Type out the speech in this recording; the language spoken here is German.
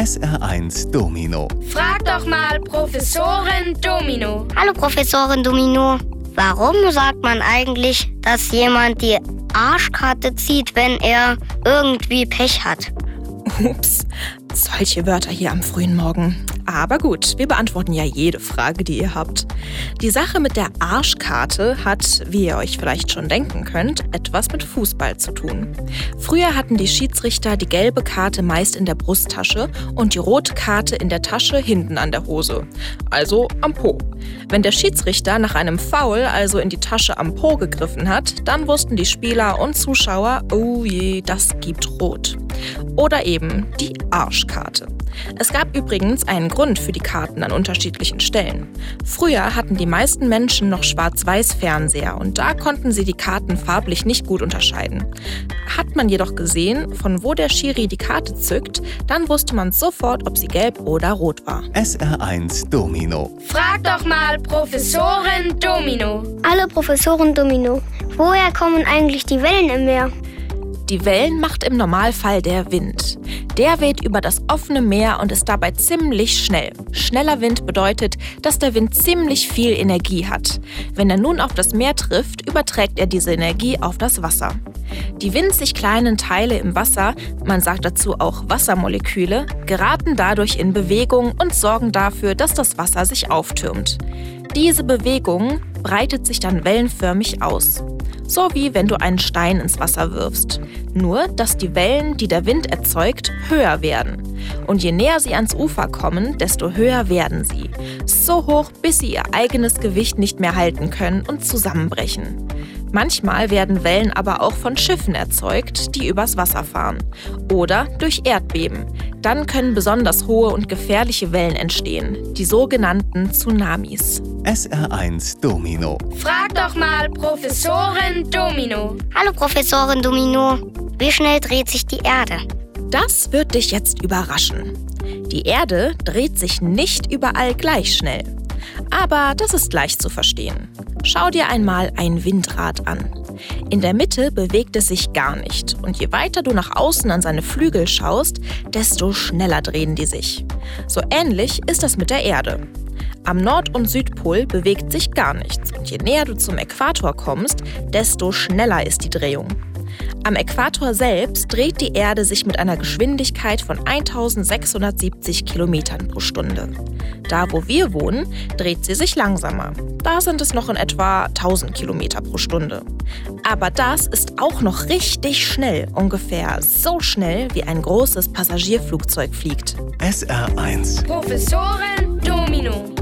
SR1 Domino. Frag doch mal Professorin Domino. Hallo Professorin Domino. Warum sagt man eigentlich, dass jemand die Arschkarte zieht, wenn er irgendwie Pech hat? Ups, solche Wörter hier am frühen Morgen. Aber gut, wir beantworten ja jede Frage, die ihr habt. Die Sache mit der Arschkarte hat, wie ihr euch vielleicht schon denken könnt, etwas mit Fußball zu tun. Früher hatten die Schiedsrichter die gelbe Karte meist in der Brusttasche und die rote Karte in der Tasche hinten an der Hose, also am Po. Wenn der Schiedsrichter nach einem Foul also in die Tasche am Po gegriffen hat, dann wussten die Spieler und Zuschauer, oh je, das gibt rot. Oder eben die Arschkarte. Es gab übrigens einen Grund für die Karten an unterschiedlichen Stellen. Früher hatten die meisten Menschen noch Schwarz-Weiß-Fernseher und da konnten sie die Karten farblich nicht gut unterscheiden. Hat man jedoch gesehen, von wo der Schiri die Karte zückt, dann wusste man sofort, ob sie gelb oder rot war. SR1 Domino. Frag doch mal Professorin Domino. Hallo Professorin Domino. Woher kommen eigentlich die Wellen im Meer? Die Wellen macht im Normalfall der Wind. Der weht über das offene Meer und ist dabei ziemlich schnell. Schneller Wind bedeutet, dass der Wind ziemlich viel Energie hat. Wenn er nun auf das Meer trifft, überträgt er diese Energie auf das Wasser. Die winzig kleinen Teile im Wasser, man sagt dazu auch Wassermoleküle, geraten dadurch in Bewegung und sorgen dafür, dass das Wasser sich auftürmt. Diese Bewegung breitet sich dann wellenförmig aus. So wie wenn du einen Stein ins Wasser wirfst. Nur, dass die Wellen, die der Wind erzeugt, höher werden. Und je näher sie ans Ufer kommen, desto höher werden sie. So hoch, bis sie ihr eigenes Gewicht nicht mehr halten können und zusammenbrechen. Manchmal werden Wellen aber auch von Schiffen erzeugt, die übers Wasser fahren. Oder durch Erdbeben. Dann können besonders hohe und gefährliche Wellen entstehen, die sogenannten Tsunamis. SR1 Domino. Frag doch mal Professorin Domino. Hallo Professorin Domino. Wie schnell dreht sich die Erde? Das wird dich jetzt überraschen. Die Erde dreht sich nicht überall gleich schnell. Aber das ist leicht zu verstehen. Schau dir einmal ein Windrad an. In der Mitte bewegt es sich gar nicht und je weiter du nach außen an seine Flügel schaust, desto schneller drehen die sich. So ähnlich ist das mit der Erde. Am Nord- und Südpol bewegt sich gar nichts und je näher du zum Äquator kommst, desto schneller ist die Drehung. Am Äquator selbst dreht die Erde sich mit einer Geschwindigkeit von 1670 Kilometern pro Stunde. Da, wo wir wohnen, dreht sie sich langsamer. Da sind es noch in etwa 1000 Kilometer pro Stunde. Aber das ist auch noch richtig schnell, ungefähr so schnell, wie ein großes Passagierflugzeug fliegt. SR1 Professorin Domino.